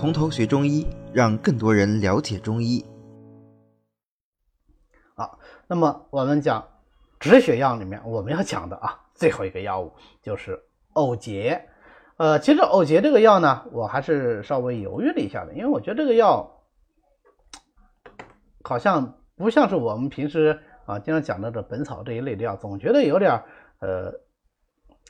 从头学中医，让更多人了解中医。好，那么我们讲止血药里面我们要讲的啊，最后一个药物就是藕节。呃，其实藕节这个药呢，我还是稍微犹豫了一下的，因为我觉得这个药好像不像是我们平时啊经常讲到的本草这一类的药，总觉得有点呃，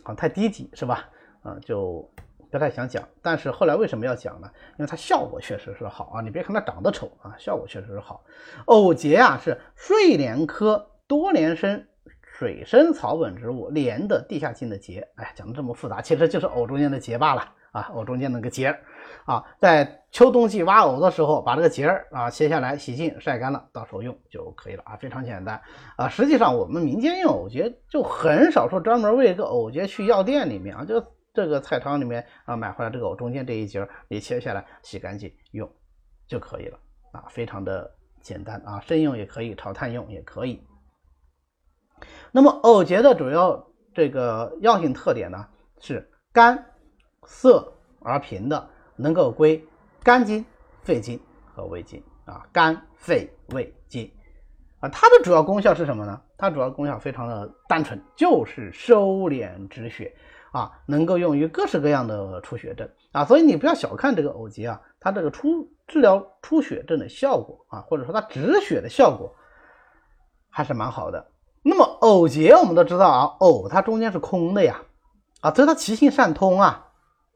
好像太低级，是吧？啊，就不太想讲。但是后来为什么要讲呢？因为它效果确实是好啊！你别看它长得丑啊，效果确实是好。藕节啊，是睡莲科多年生水生草本植物，莲的地下茎的节。哎，讲的这么复杂，其实就是藕中间的节罢了啊，藕中间那个节啊，在秋冬季挖藕的时候，把这个节儿啊切下来，洗净晒干了，到时候用就可以了啊，非常简单啊。实际上我们民间用藕节就很少说专门为一个藕节去药店里面啊，就。这个菜场里面啊买回来这个藕中间这一节你切下来洗干净用就可以了啊，非常的简单啊，生用也可以，炒炭用也可以。那么藕节的主要这个药性特点呢是干涩而平的，能够归肝经、肺经和胃经啊，肝、肺、胃、经啊，它的主要功效是什么呢？它主要功效非常的单纯，就是收敛止血。啊，能够用于各式各样的出血症啊，所以你不要小看这个藕节啊，它这个出治疗出血症的效果啊，或者说它止血的效果还是蛮好的。那么藕节我们都知道啊，藕它中间是空的呀，啊，所以它其性善通啊，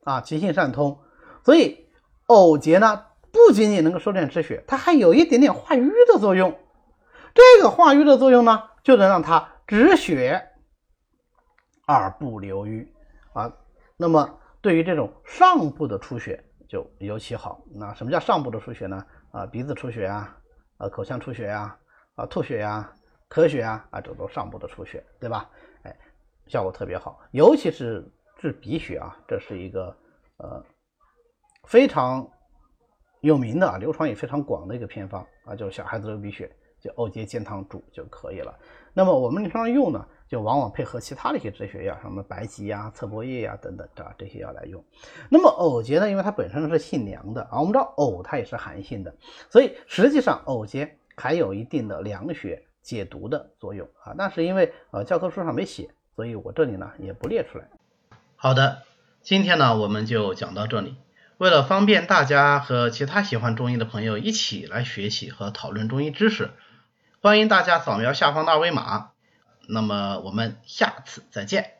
啊，其性善通，所以藕节呢不仅仅能够收敛止血，它还有一点点化瘀的作用。这个化瘀的作用呢，就能让它止血而不流瘀。啊，那么对于这种上部的出血就尤其好。那什么叫上部的出血呢？啊，鼻子出血啊，啊，口腔出血呀，啊，吐血呀，咳血啊，啊，这都上部的出血，对吧？哎，效果特别好，尤其是治鼻血啊，这是一个呃非常有名的啊、流传也非常广的一个偏方啊，就是小孩子流鼻血，就藕节煎汤煮就可以了。那么我们临床用呢？就往往配合其他的一些止血药，什么白及呀、侧柏叶呀等等的这些药来用。那么藕节呢，因为它本身是性凉的啊，我们知道藕它也是寒性的，所以实际上藕节还有一定的凉血解毒的作用啊。但是因为呃教科书上没写，所以我这里呢也不列出来。好的，今天呢我们就讲到这里。为了方便大家和其他喜欢中医的朋友一起来学习和讨论中医知识，欢迎大家扫描下方的二维码。那么我们下次再见。